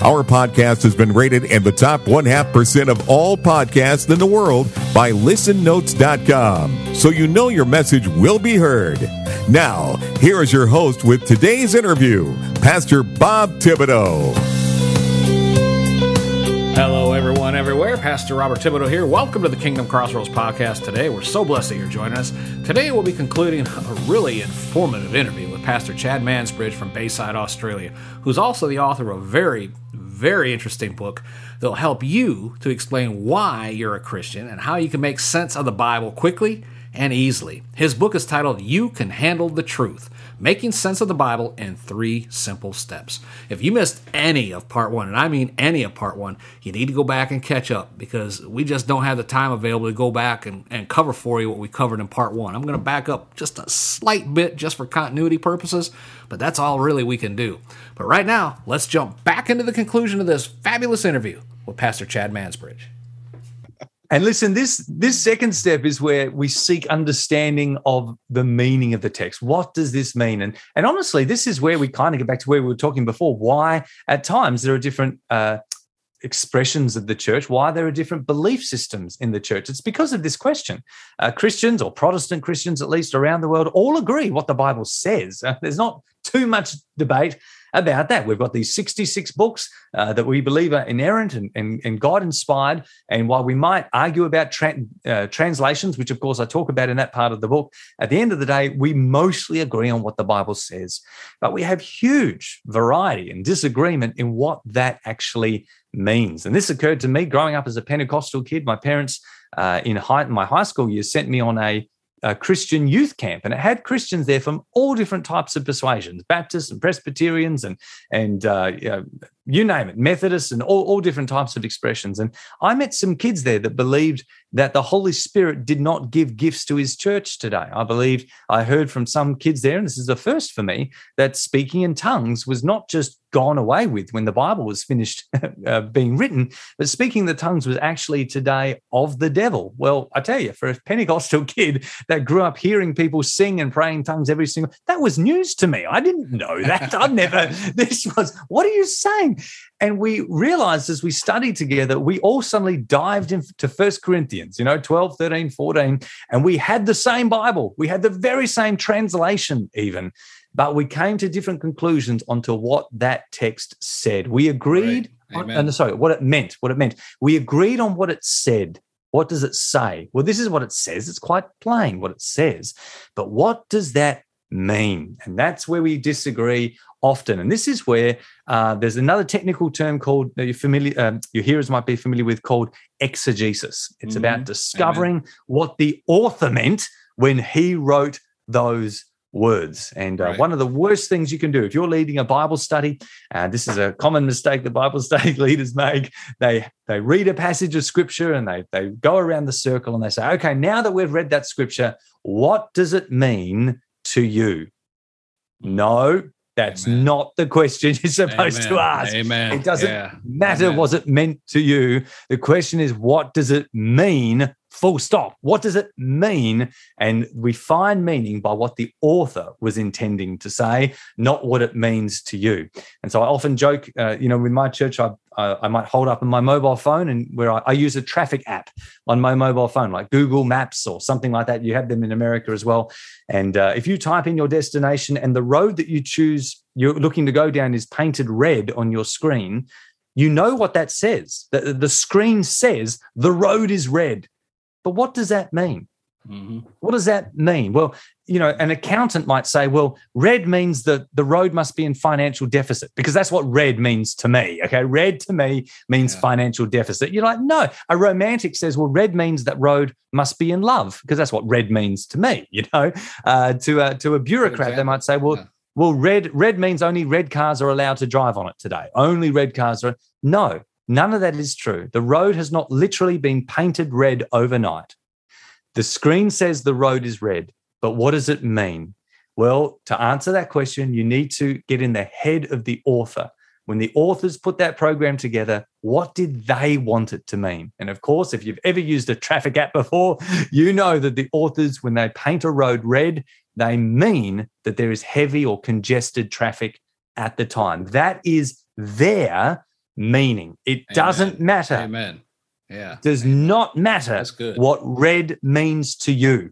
Our podcast has been rated in the top one half percent of all podcasts in the world by listennotes.com. So you know your message will be heard. Now, here is your host with today's interview, Pastor Bob Thibodeau. Hello, everyone, everywhere. Pastor Robert Thibodeau here. Welcome to the Kingdom Crossroads podcast today. We're so blessed that you're joining us. Today, we'll be concluding a really informative interview with Pastor Chad Mansbridge from Bayside, Australia, who's also the author of a very, very interesting book that'll help you to explain why you're a Christian and how you can make sense of the Bible quickly and easily. His book is titled You Can Handle the Truth Making Sense of the Bible in Three Simple Steps. If you missed any of part one, and I mean any of part one, you need to go back and catch up because we just don't have the time available to go back and, and cover for you what we covered in part one. I'm going to back up just a slight bit just for continuity purposes, but that's all really we can do. But right now, let's jump back into the conclusion of this fabulous interview with Pastor Chad Mansbridge. And listen, this this second step is where we seek understanding of the meaning of the text. What does this mean? And and honestly, this is where we kind of get back to where we were talking before. Why at times there are different uh, expressions of the church, why there are different belief systems in the church. It's because of this question. Uh, Christians or Protestant Christians, at least around the world, all agree what the Bible says. Uh, there's not too much debate about that. We've got these 66 books uh, that we believe are inerrant and, and, and God inspired. And while we might argue about tra- uh, translations, which of course I talk about in that part of the book, at the end of the day, we mostly agree on what the Bible says. But we have huge variety and disagreement in what that actually means. And this occurred to me growing up as a Pentecostal kid. My parents uh, in high, my high school years sent me on a a Christian youth camp, and it had Christians there from all different types of persuasions, Baptists and Presbyterians, and and uh, you, know, you name it, Methodists, and all, all different types of expressions. And I met some kids there that believed that the Holy Spirit did not give gifts to His church today. I believe I heard from some kids there, and this is the first for me, that speaking in tongues was not just gone away with when the Bible was finished uh, being written, but speaking the tongues was actually today of the devil. Well, I tell you, for a Pentecostal kid that grew up hearing people sing and praying tongues every single, that was news to me. I didn't know that. I've never. This was. What are you saying? And we realized as we studied together, we all suddenly dived into First Corinthians, you know, 12, 13, 14, and we had the same Bible. We had the very same translation, even but we came to different conclusions onto what that text said. We agreed right. on, and sorry, what it meant, what it meant. We agreed on what it said. What does it say? Well, this is what it says. It's quite plain what it says. But what does that mean? And that's where we disagree often. And this is where uh, there's another technical term called uh, you're familiar, um, your hearers might be familiar with called exegesis. It's mm-hmm. about discovering Amen. what the author meant when he wrote those words. And uh, right. one of the worst things you can do if you're leading a Bible study, uh, this is a common mistake that Bible study leaders make. They they read a passage of scripture and they they go around the circle and they say, okay, now that we've read that scripture, what does it mean to you? No, that's Amen. not the question you're supposed Amen. to ask. Amen. It doesn't yeah. matter was it meant to you. The question is, what does it mean full stop. What does it mean? And we find meaning by what the author was intending to say, not what it means to you. And so I often joke, uh, you know, in my church, I, I might hold up on my mobile phone and where I, I, use a traffic app on my mobile phone, like Google Maps or something like that. You have them in America as well. And uh, if you type in your destination and the road that you choose, you're looking to go down is painted red on your screen, you know what that says. The, the screen says the road is red but what does that mean? Mm-hmm. What does that mean? Well, you know, an accountant might say, well, red means that the road must be in financial deficit because that's what red means to me. Okay. Red to me means yeah. financial deficit. You're like, no. A romantic says, well, red means that road must be in love because that's what red means to me. You know, uh, to, a, to a bureaucrat, they might say, well, yeah. well, red, red means only red cars are allowed to drive on it today. Only red cars are. No, None of that is true. The road has not literally been painted red overnight. The screen says the road is red, but what does it mean? Well, to answer that question, you need to get in the head of the author. When the authors put that program together, what did they want it to mean? And of course, if you've ever used a traffic app before, you know that the authors, when they paint a road red, they mean that there is heavy or congested traffic at the time. That is their meaning. It Amen. doesn't matter. Amen. Yeah. Does Amen. not matter what red means to you.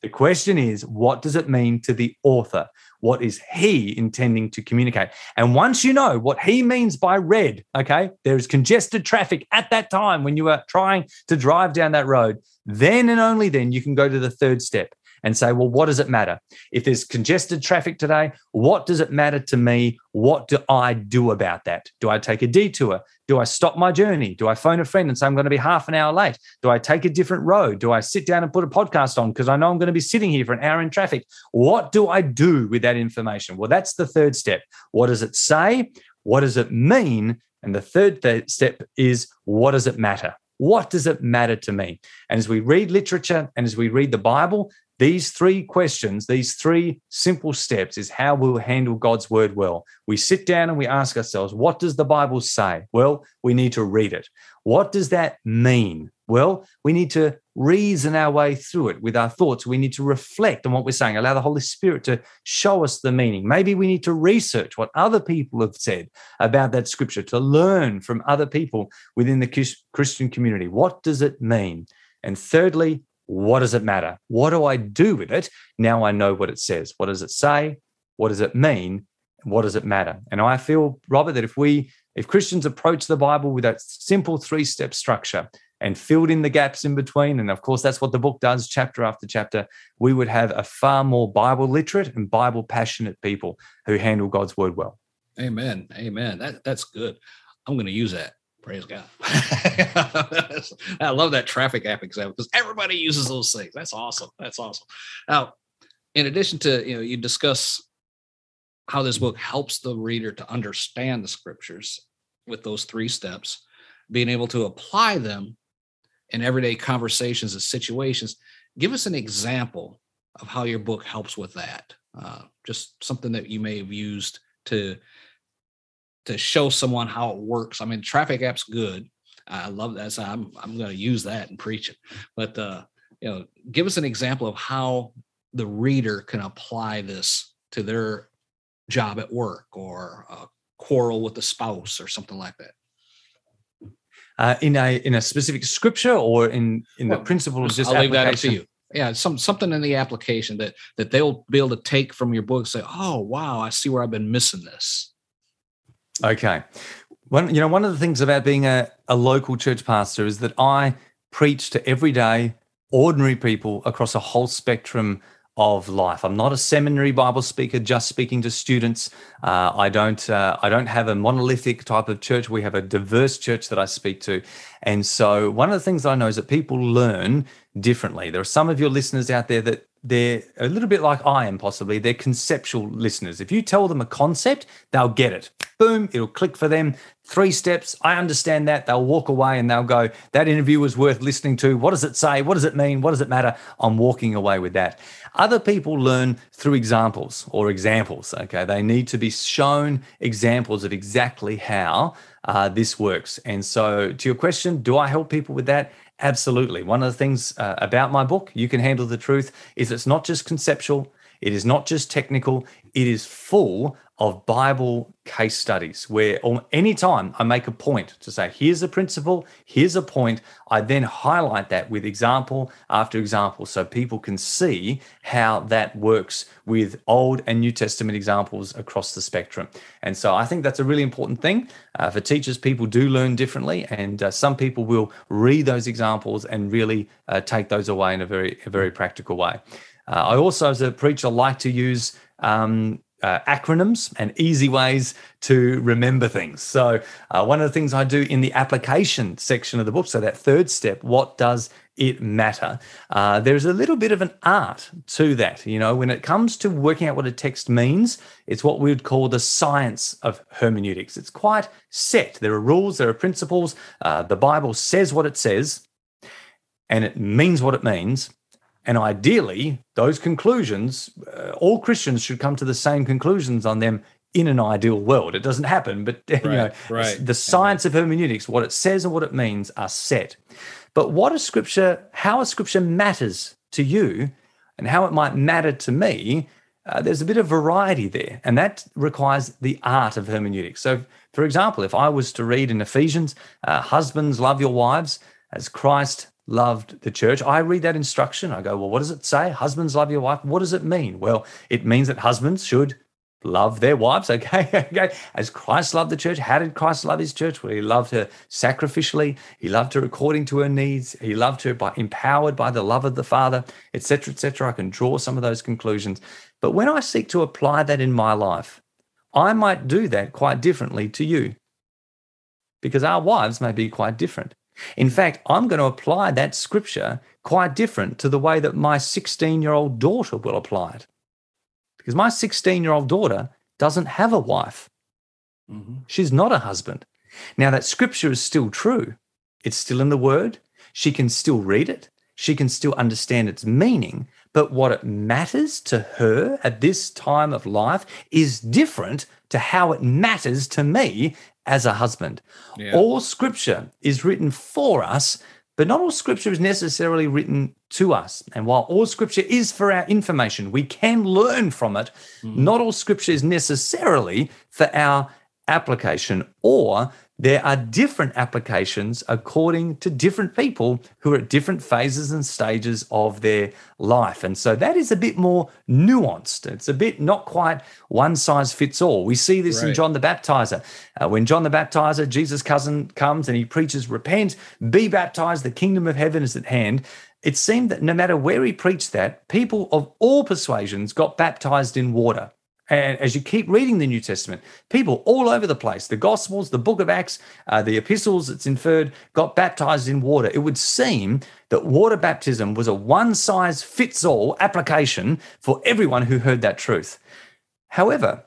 The question is, what does it mean to the author? What is he intending to communicate? And once you know what he means by red, okay, there is congested traffic at that time when you are trying to drive down that road, then and only then you can go to the third step and say, well, what does it matter? If there's congested traffic today, what does it matter to me? What do I do about that? Do I take a detour? Do I stop my journey? Do I phone a friend and say I'm going to be half an hour late? Do I take a different road? Do I sit down and put a podcast on because I know I'm going to be sitting here for an hour in traffic? What do I do with that information? Well, that's the third step. What does it say? What does it mean? And the third th- step is what does it matter? What does it matter to me? And as we read literature and as we read the Bible, these three questions, these three simple steps, is how we'll handle God's word well. We sit down and we ask ourselves, what does the Bible say? Well, we need to read it. What does that mean? Well, we need to reason our way through it with our thoughts. We need to reflect on what we're saying, allow the Holy Spirit to show us the meaning. Maybe we need to research what other people have said about that scripture, to learn from other people within the Christian community. What does it mean? And thirdly, what does it matter? What do I do with it? Now I know what it says. What does it say? What does it mean? What does it matter? And I feel, Robert, that if we, if Christians approach the Bible with that simple three step structure and filled in the gaps in between, and of course that's what the book does, chapter after chapter, we would have a far more Bible literate and Bible passionate people who handle God's word well. Amen. Amen. That, that's good. I'm going to use that. Praise God. I love that traffic app example because everybody uses those things. That's awesome. That's awesome. Now, in addition to, you know, you discuss how this book helps the reader to understand the scriptures with those three steps, being able to apply them in everyday conversations and situations. Give us an example of how your book helps with that. Uh, just something that you may have used to to show someone how it works. I mean, traffic app's good. I love that. So I'm I'm going to use that and preach it. But uh, you know, give us an example of how the reader can apply this to their job at work or a quarrel with a spouse or something like that. Uh, in a in a specific scripture or in in well, the principles just I'll leave that up to you. Yeah, some something in the application that that they'll be able to take from your book. Say, oh wow, I see where I've been missing this. Okay. One, you know, one of the things about being a, a local church pastor is that I preach to everyday, ordinary people across a whole spectrum of life. I'm not a seminary Bible speaker, just speaking to students. Uh, I don't. Uh, I don't have a monolithic type of church. We have a diverse church that I speak to, and so one of the things I know is that people learn differently. There are some of your listeners out there that they're a little bit like I am, possibly. They're conceptual listeners. If you tell them a concept, they'll get it. Boom, it'll click for them. Three steps. I understand that. They'll walk away and they'll go, That interview was worth listening to. What does it say? What does it mean? What does it matter? I'm walking away with that. Other people learn through examples or examples. Okay. They need to be shown examples of exactly how uh, this works. And so, to your question, do I help people with that? Absolutely. One of the things uh, about my book, You Can Handle the Truth, is it's not just conceptual, it is not just technical, it is full of Bible case studies where anytime I make a point to say, here's a principle, here's a point, I then highlight that with example after example so people can see how that works with Old and New Testament examples across the spectrum. And so I think that's a really important thing. Uh, for teachers, people do learn differently, and uh, some people will read those examples and really uh, take those away in a very, a very practical way. Uh, I also, as a preacher, like to use um, uh, acronyms and easy ways to remember things. So, uh, one of the things I do in the application section of the book, so that third step, what does it matter? Uh, there's a little bit of an art to that. You know, when it comes to working out what a text means, it's what we would call the science of hermeneutics. It's quite set. There are rules, there are principles. Uh, the Bible says what it says. and it means what it means. And ideally, those conclusions, uh, all Christians should come to the same conclusions on them in an ideal world. It doesn't happen, but you know, right. the science of hermeneutics, what it says and what it means, are set. But what a scripture, how a scripture matters to you, and how it might matter to me, uh, there's a bit of variety there, and that requires the art of hermeneutics. So, for example, if I was to read in Ephesians, uh, "Husbands, love your wives as Christ loved the church," I read that instruction. I go, "Well, what does it say? Husbands, love your wife. What does it mean?" Well, it means that husbands should love their wives. Okay, okay. As Christ loved the church, how did Christ love his church? Well, he loved her sacrificially. He loved her according to her needs. He loved her by empowered by the love of the Father, etc., etc. I can draw some of those conclusions. But when I seek to apply that in my life, I might do that quite differently to you because our wives may be quite different. In fact, I'm going to apply that scripture quite different to the way that my 16 year old daughter will apply it. Because my 16 year old daughter doesn't have a wife, mm-hmm. she's not a husband. Now, that scripture is still true, it's still in the word. She can still read it, she can still understand its meaning. But what it matters to her at this time of life is different to how it matters to me as a husband. Yeah. All scripture is written for us, but not all scripture is necessarily written to us. And while all scripture is for our information, we can learn from it. Mm. Not all scripture is necessarily for our application or there are different applications according to different people who are at different phases and stages of their life. And so that is a bit more nuanced. It's a bit not quite one size fits all. We see this right. in John the Baptizer. Uh, when John the Baptizer, Jesus' cousin, comes and he preaches, Repent, be baptized, the kingdom of heaven is at hand. It seemed that no matter where he preached that, people of all persuasions got baptized in water. And as you keep reading the New Testament, people all over the place, the Gospels, the book of Acts, uh, the epistles, it's inferred, got baptized in water. It would seem that water baptism was a one size fits all application for everyone who heard that truth. However,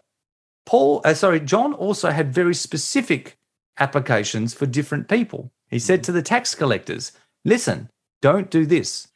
Paul, uh, sorry, John also had very specific applications for different people. He said to the tax collectors, Listen, don't do this.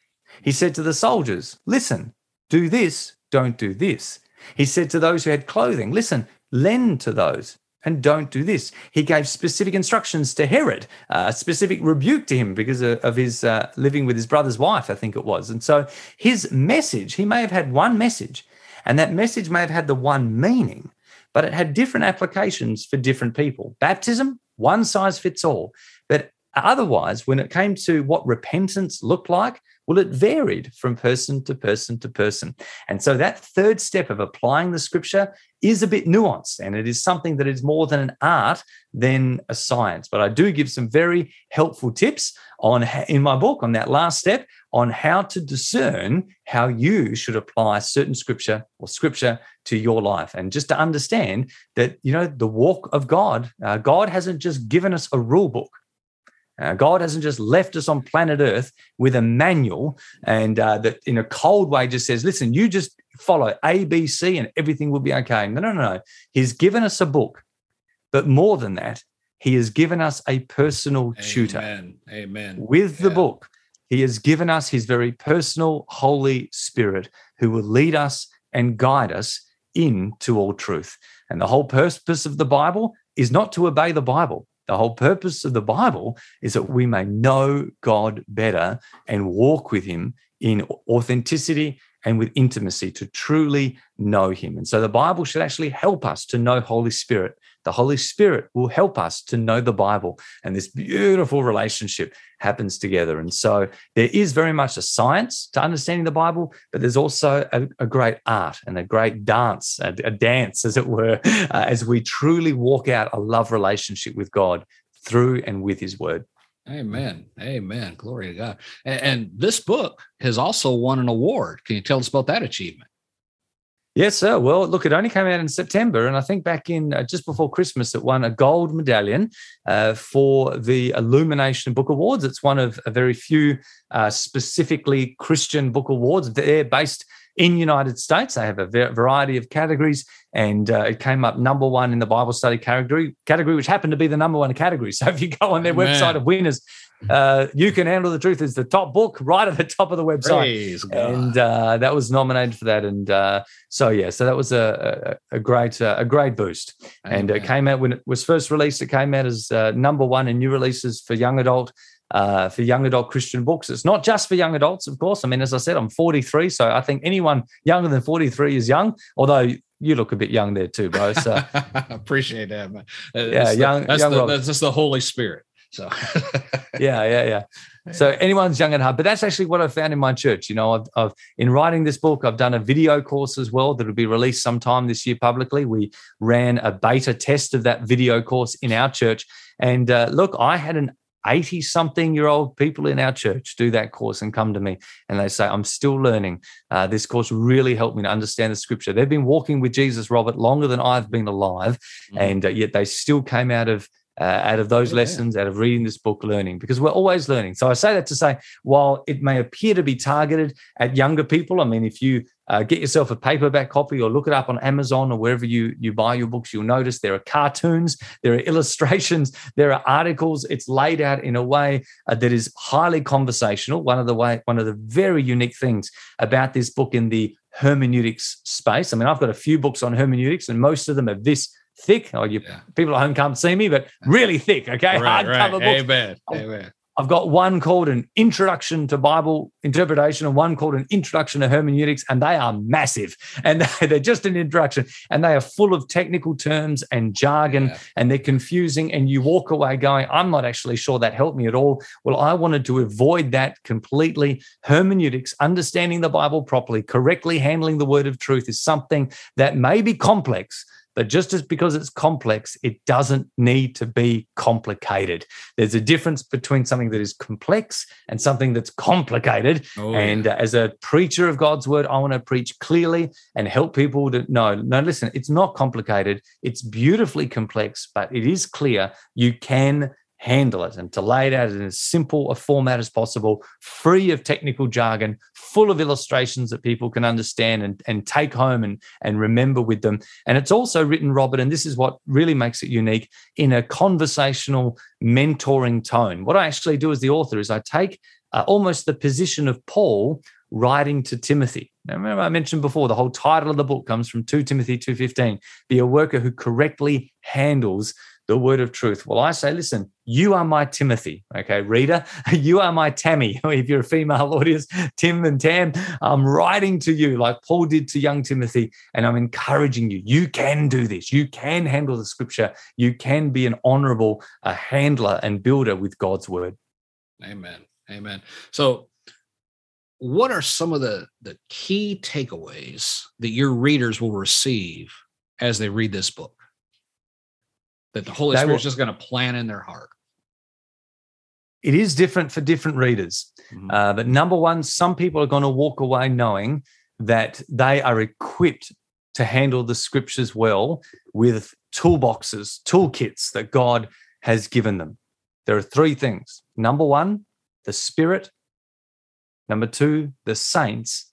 He said to the soldiers, Listen, do this, don't do this. He said to those who had clothing, Listen, lend to those and don't do this. He gave specific instructions to Herod, uh, a specific rebuke to him because of, his uh, living with his brother's wife, I think it was. And so his message, he may have had one message, and that message may have had the one meaning, but it had different applications for different people. Baptism, one size fits all. But otherwise, when it came to what repentance looked like, well, it varied from person to person to person. And so that third step of applying the scripture is a bit nuanced and it is something that is more than an art than a science. But I do give some very helpful tips on in my book on that last step on how to discern how you should apply certain scripture or scripture to your life and just to understand that you know the walk of god uh, god hasn't just given us a rule book uh, God hasn't just left us on planet Earth with a manual and uh, that in a cold way just says, listen, you just follow A, B, C and everything will be okay. No, no, no, no. He's given us a book. But more than that, he has given us a personal Amen. tutor. Amen. With the book, he has given us his very personal Holy Spirit who will lead us and guide us into all truth. And the whole purpose of the Bible is not to obey the Bible. The whole purpose of the Bible is that we may know God better and walk with Him in authenticity and with intimacy to truly know Him. And so the Bible should actually help us to know Holy Spirit. The Holy Spirit will help us to know the Bible. And this beautiful relationship happens together. And so there is very much a science to understanding the Bible, but there's also a, a great art and a great dance, a, a dance, as it were, uh, as we truly walk out a love relationship with God through and with His Word. Amen. Amen. Glory to God. And, and, this book has also won an award. Can you tell us about that achievement? Yes, sir. Well, look, it only came out in September, and I think back in uh, just before Christmas, it won a gold medallion uh, for the Illumination Book Awards. It's one of a very few uh, specifically Christian book awards. They're based in United States. They have a variety of categories, and uh, it came up number one in the Bible study category, category which happened to be the number one category. So if you go on their website of winners, uh, you can handle the truth is the top book right at the top of the website, and uh, that was nominated for that. And uh, so yeah, so that was a a, a great uh, a great boost. Amen. And it came out when it was first released. It came out as uh, number one in new releases for young adult. Uh, for young adult Christian books. It's not just for young adults, of course. I mean, as I said, I'm 43, so I think anyone younger than 43 is young. Although you look a bit young there too, bro. So appreciate that, man. Yeah, young. That's, young the, that's just the Holy Spirit. So yeah, yeah, yeah. So anyone's young at heart, but that's actually what I found in my church. You know, I've, I've, in writing this book, I've done a video course as well that will be released sometime this year publicly. We ran a beta test of that video course in our church, and uh, look, I had an 80 something year old people in our church do that course and come to me and they say, I'm still learning. Uh, this course really helped me to understand the scripture. They've been walking with Jesus, Robert, longer than I've been alive. Mm-hmm. And uh, yet they still came out of uh, out of those yeah. lessons, out of reading this book, learning, because we're always learning. So I say that to say, while it may appear to be targeted at younger people, I mean, if you uh, get yourself a paperback copy or look it up on Amazon or wherever you, you buy your books, you'll notice there are cartoons, there are illustrations, there are articles. It's laid out in a way uh, that is highly conversational. One of the way, one of the very unique things about this book in the hermeneutics space. I mean, I've got a few books on hermeneutics, and most of them are this thick. Oh, you yeah. people at home can't see me, but really thick. Okay, right, hardcover right. books. Amen. Amen. I've got one called an Introduction to Bible Interpretation and one called an Introduction to Hermeneutics, and they are massive. And they're just an introduction, and they are full of technical terms and jargon, yeah. and they're confusing. And you walk away going, I'm not actually sure that helped me at all. Well, I wanted to avoid that completely. Hermeneutics, understanding the Bible properly, correctly handling the word of truth is something that may be complex but just as because it's complex, it doesn't need to be complicated. There's a difference between something that is complex and something that's complicated. Oh, and yeah. uh, as a preacher of God's word, I want to preach clearly and help people to know no, listen, it's not complicated. It's beautifully complex, but it is clear you can handle it and to lay it out in as simple a format as possible, free of technical jargon, full of illustrations that people can understand and, and take home and, and remember with them. And it's also written, Robert, and this is what really makes it unique, in a conversational mentoring tone. What I actually do as the author is I take uh, almost the position of Paul writing to Timothy. Now, remember I mentioned before the whole title of the book comes from 2 Timothy 2:15, be a worker who correctly handles the word of truth. Well, I say, listen, you are my Timothy. Okay, reader, you are my Tammy. If you're a female audience, Tim and Tam, I'm writing to you like Paul did to young Timothy, and I'm encouraging you. You can do this. You can handle the scripture. You can be an honorable uh, handler and builder with God's word. Amen. Amen. So, what are some of the, the key takeaways that your readers will receive as they read this book? That the Holy Spirit is just going to plant in their heart? It is different for different readers. Mm-hmm. Uh, but number one, some people are going to walk away knowing that they are equipped to handle the scriptures well with toolboxes, toolkits that God has given them. There are three things. Number one, the Spirit. Number two, the saints.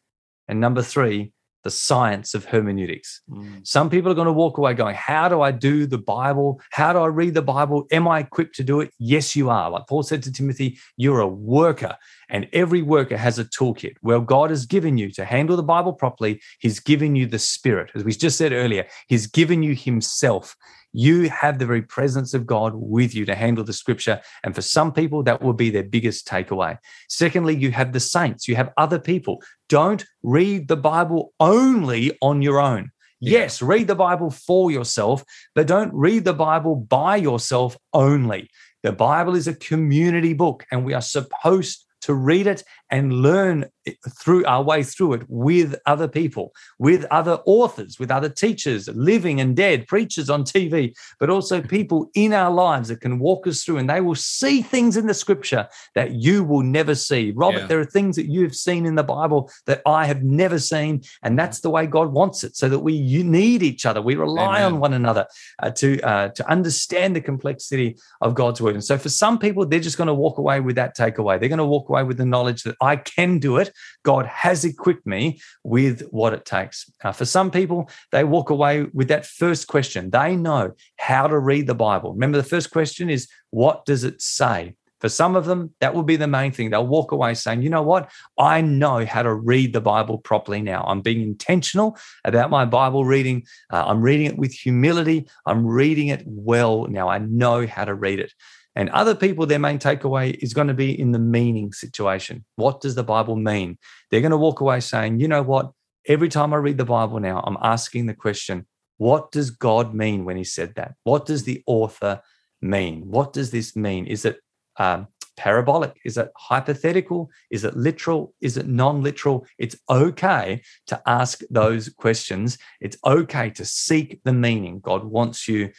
And number three, the science of hermeneutics. Mm. Some people are going to walk away going, How do I do the Bible? How do I read the Bible? Am I equipped to do it? Yes, you are. Like Paul said to Timothy, you're a worker, and every worker has a toolkit. Well, God has given you to handle the Bible properly, He's given you the Spirit. As we just said earlier, He's given you Himself you have the very presence of God with you to handle the scripture. And for some people, that will be their biggest takeaway. Secondly, you have the saints, you have other people. Don't read the Bible only on your own. Yeah. Yes, read the Bible for yourself, but don't read the Bible by yourself only. The Bible is a community book, and we are supposed to read it and learn through our way through it with other people, with other authors, with other teachers, living and dead, preachers on TV, but also people in our lives that can walk us through and they will see things in the scripture that you will never see. Robert, yeah. there are things that you have seen in the Bible that I have never seen. And that's the way God wants it so that we you need each other. We rely Amen. on one another uh, to, uh, to understand the complexity of God's word. And so for some people, they're just going to walk away with that takeaway. They're going to walk away with the knowledge that I can do it God has equipped me with what it takes. Uh, for some people, they walk away with that first question. They know how to read the Bible. Remember, the first question is, What does it say? For some of them, that will be the main thing. They'll walk away saying, you know what? I know how to read the Bible properly now. I'm being intentional about my Bible reading. Uh, I'm reading it with humility. I'm reading it well now. I know how to read it. And other people, their main takeaway is going to be in the meaning situation. What does the Bible mean? They're going to walk away saying, you know what? Every time I read the Bible now, I'm asking the question, what does God mean when he said that? What does the author mean? What does this mean? Is it um, parabolic? Is it hypothetical? Is it literal? Is it non literal? It's okay to ask those questions. It's okay to seek the meaning. God wants you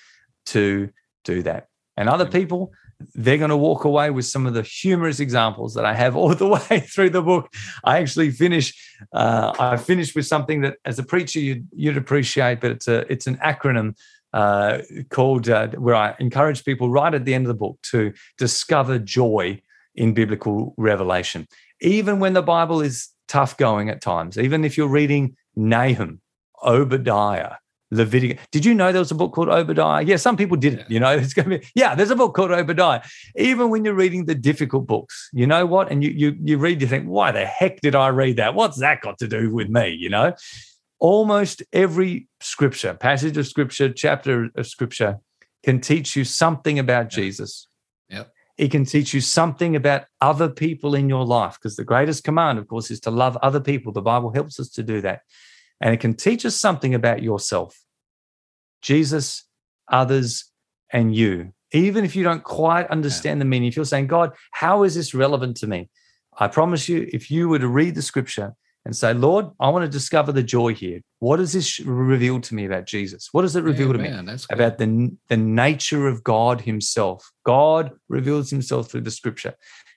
to do that. And other people, they're going to walk away with some of the humorous examples that I have all the way through the book. I actually finish. Uh, I finish with something that, as a preacher, you'd, you'd appreciate, but it's a it's an acronym uh, called uh, where I encourage people right at the end of the book to discover joy in biblical revelation, even when the Bible is tough going at times. Even if you're reading Nahum, Obadiah, Leviticus. Did you know there was a book called Obadiah? Yeah, some people didn't. Yeah. You know, it's going to be yeah. There's a book called Obadiah. Even when you're reading the difficult books, you know what? And you you you read, you think, why the heck did I read that? What's that got to do with me? You know, almost every scripture, passage of scripture, chapter of scripture can teach you something about Jesus. Yep. It can teach you something about other people in your life because the greatest command, of course, is to love other people. The Bible helps us to do that. And it can teach us something about yourself, Jesus, others, and you. Even if you don't quite understand the meaning, if you're saying, God, how is this relevant to me? I promise you, if you were to read the scripture and say, Lord, I want to discover the joy here. What does this reveal to me about Jesus? What does it reveal to me about the, the nature of God Himself? God reveals Himself through the scripture.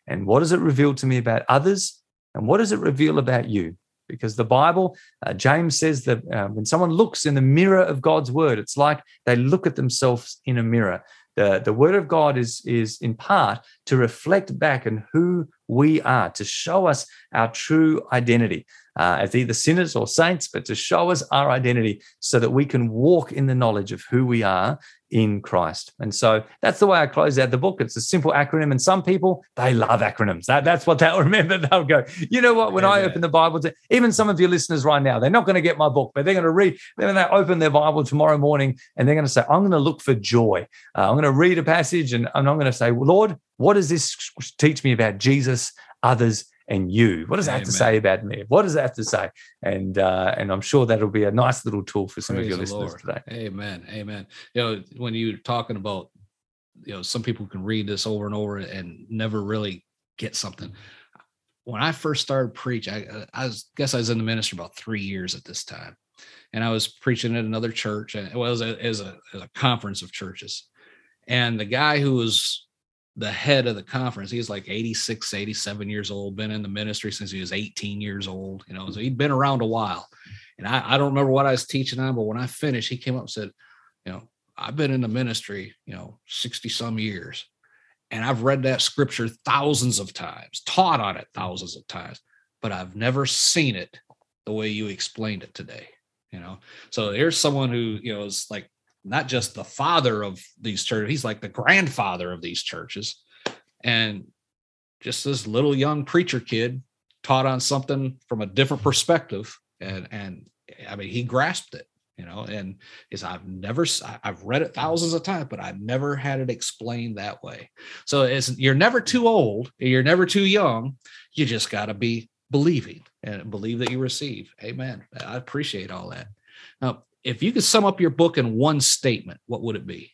And what does it reveal to me about others? And what does it reveal about you? Because the Bible, uh, James says that uh, when someone looks in the mirror of God's word, it's like they look at themselves in a mirror. The, the word of God is, is in part to reflect back on who we are, to show us our true identity uh, as either sinners or saints, but to show us our identity so that we can walk in the knowledge of who we are in Christ. And so that's the way I close out the book. It's a simple acronym. And some people, they love acronyms. That, that's what they'll remember. They'll go, you know what? When I open the Bible, to, even some of your listeners right now, they're not going to get my book, but they're going to read. Then they open their Bible tomorrow morning and they're going to say, I'm going to look for joy. Uh, I'm going to read a passage and, and I'm going to say, Lord, what does this teach me about Jesus, others, and you. What does that Amen. have to say about me? What does that have to say? And uh, and I'm sure that'll be a nice little tool for some Praise of your listeners Lord. today. Amen. Amen. You know, when you're talking about, you know, some people can read this over and over and never really get something. When I first started preach, I, I was, guess I was in the ministry about three years at this time, and I was preaching at another church, and it was a, as a, as a conference of churches, and the guy who was the head of the conference. He's like 86, 87 years old, been in the ministry since he was 18 years old, you know, so he'd been around a while. And I, I don't remember what I was teaching on, but when I finished, he came up and said, you know, I've been in the ministry, you know, 60 some years. And I've read that scripture thousands of times, taught on it thousands of times, but I've never seen it the way you explained it today. You know, so here's someone who, you know, is like not just the father of these churches, he's like the grandfather of these churches. And just this little young preacher kid taught on something from a different perspective. And and I mean he grasped it, you know, and is I've never I've read it thousands of times, but I've never had it explained that way. So it's you're never too old, you're never too young. You just gotta be believing and believe that you receive. Amen. I appreciate all that. Now, if you could sum up your book in one statement, what would it be?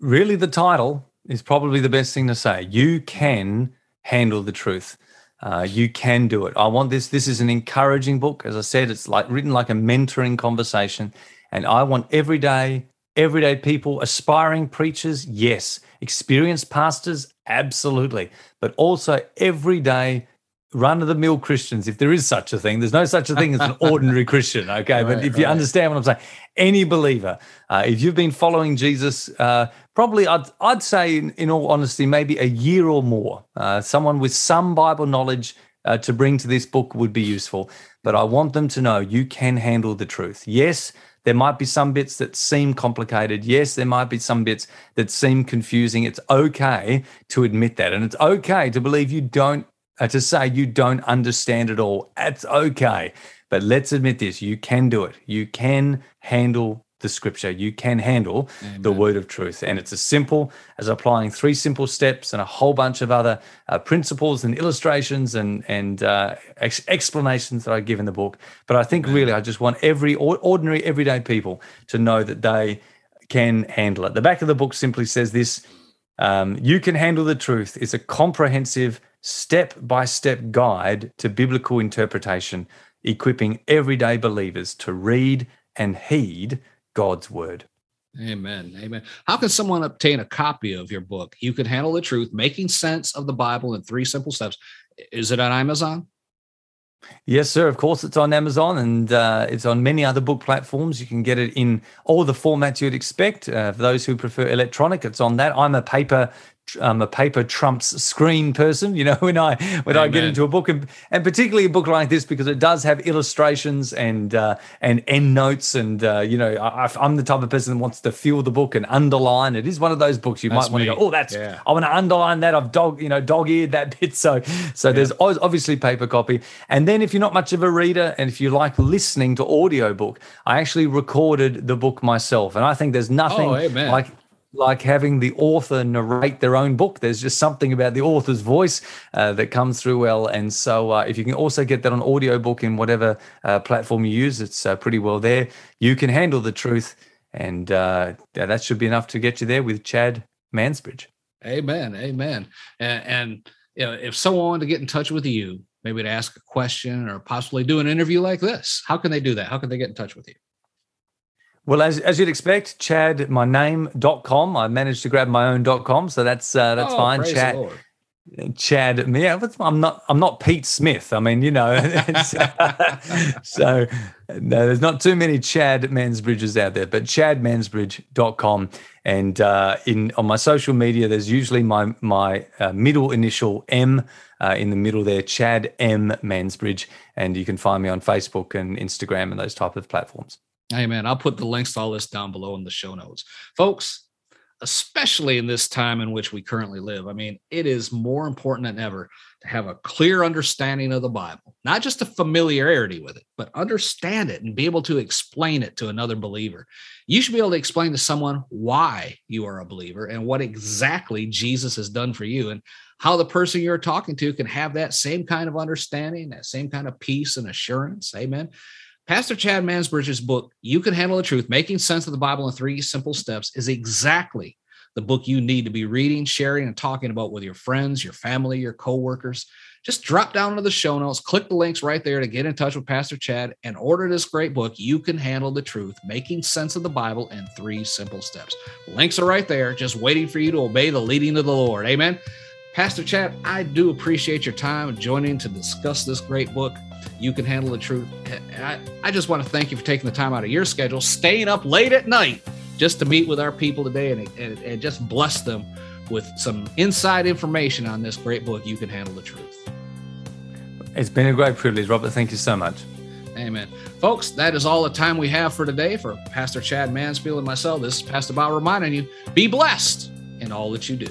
Really, the title is probably the best thing to say. You can handle the truth. Uh, you can do it. I want this. This is an encouraging book. As I said, it's like written like a mentoring conversation. And I want everyday, everyday people, aspiring preachers, yes. Experienced pastors, absolutely. But also everyday run of the mill Christians, if there is such a thing, there's no such a thing as an ordinary Christian. Okay. Right, but if right. you understand what I'm saying, any believer, uh, if you've been following Jesus, uh, probably I'd, I'd say, in, in, all honesty, maybe a year or more, uh, someone with some Bible knowledge uh, to bring to this book would be useful. But I want them to know you can handle the truth. Yes, there might be some bits that seem complicated. Yes, there might be some bits that seem confusing. It's okay to admit that. And it's okay to believe you don't, to say you don't understand it all. That's okay. But let's admit this you can do it. You can handle the scripture. You can handle Amen. the word of truth. And it's as simple as applying three simple steps and a whole bunch of other uh, principles and illustrations and, and uh, ex- explanations that I give in the book. But I think really I just want every ordinary, everyday people to know that they can handle it. The back of the book simply says this um, You can handle the truth. It's a comprehensive, step by step guide to biblical interpretation, equipping everyday believers to read and heed God's word. Amen. Amen. How can someone obtain a copy of your book? You can handle the truth, making sense of the Bible in three simple steps. Is it on Amazon? Yes, sir. Of course, it's on Amazon and uh, it's on many other book platforms. You can get it in all the formats you'd expect. Uh, for those who prefer electronic, it's on that. I'm a paper I'm a paper trumps screen person. You know, when I when Amen. I get into a book, and, and particularly a book like this because it does have illustrations and uh, and end notes, and uh, you know, I, am the type of person that wants to feel the book and underline. It is one of those books you that's might want to go, oh, that's yeah. I want to underline that. I've dog you know dog eared that bit. So so yeah. there's obviously paper copy, and then if you're not much of a reader and if you like listening to audio book, I actually recorded the book myself, and I think there's nothing oh, like like having the author narrate their own book. There's just something about the author's voice uh, that comes through well. And so, uh, if you can also get that on audiobook in whatever uh, platform you use, it's uh, pretty well there. You can handle the truth, and uh, that should be enough to get you there with Chad Mansbridge. Amen. Amen. And, and you know, if someone wanted to get in touch with you, maybe to ask a question or possibly do an interview like this, how can they do that? How can they get in touch with you? Well, as, as you'd expect, Chad, my name.com. I managed to grab my own.com, so that's uh, that's oh, fine. Chad, Chad, yeah, I'm not I'm not Pete Smith. I mean, you know, so no, there's not too many Chad Mansbridges out there, but chadmansbridge.com. And uh, in on my social media, there's usually my my uh, middle initial M uh, in the middle there, Chad M Mansbridge, and you can find me on Facebook and Instagram and those type of platforms. Hey, man, I'll put the links to all this down below in the show notes. Folks, especially in this time in which we currently live, I mean, it is more important than ever to have a clear understanding of the Bible, not just a familiarity with it, but understand it and be able to explain it to another believer. You should be able to explain to someone why you are a believer and what exactly Jesus has done for you and how the person you're talking to can have that same kind of understanding, that same kind of peace and assurance. Amen. Pastor Chad Mansbridge's book, You Can Handle the Truth Making Sense of the Bible in Three Simple Steps, is exactly the book you need to be reading, sharing, and talking about with your friends, your family, your coworkers. Just drop down into the show notes, click the links right there to get in touch with Pastor Chad and order this great book, You Can Handle the Truth Making Sense of the Bible in Three Simple Steps. links are right there, just waiting for you to obey the leading of the Lord. Amen. Pastor Chad, I do appreciate your time joining to discuss this great book you can handle the truth. I, I just want to thank you for taking the time out of your schedule, staying up late at night just to meet with our people today and, and, and just bless them with some inside information on this great book, You Can Handle the Truth. It's been a great privilege, Robert. Thank you so much. Amen. Folks, that is all the time we have for today. For Pastor Chad Mansfield and myself, this is Pastor Bob reminding you be blessed in all that you do.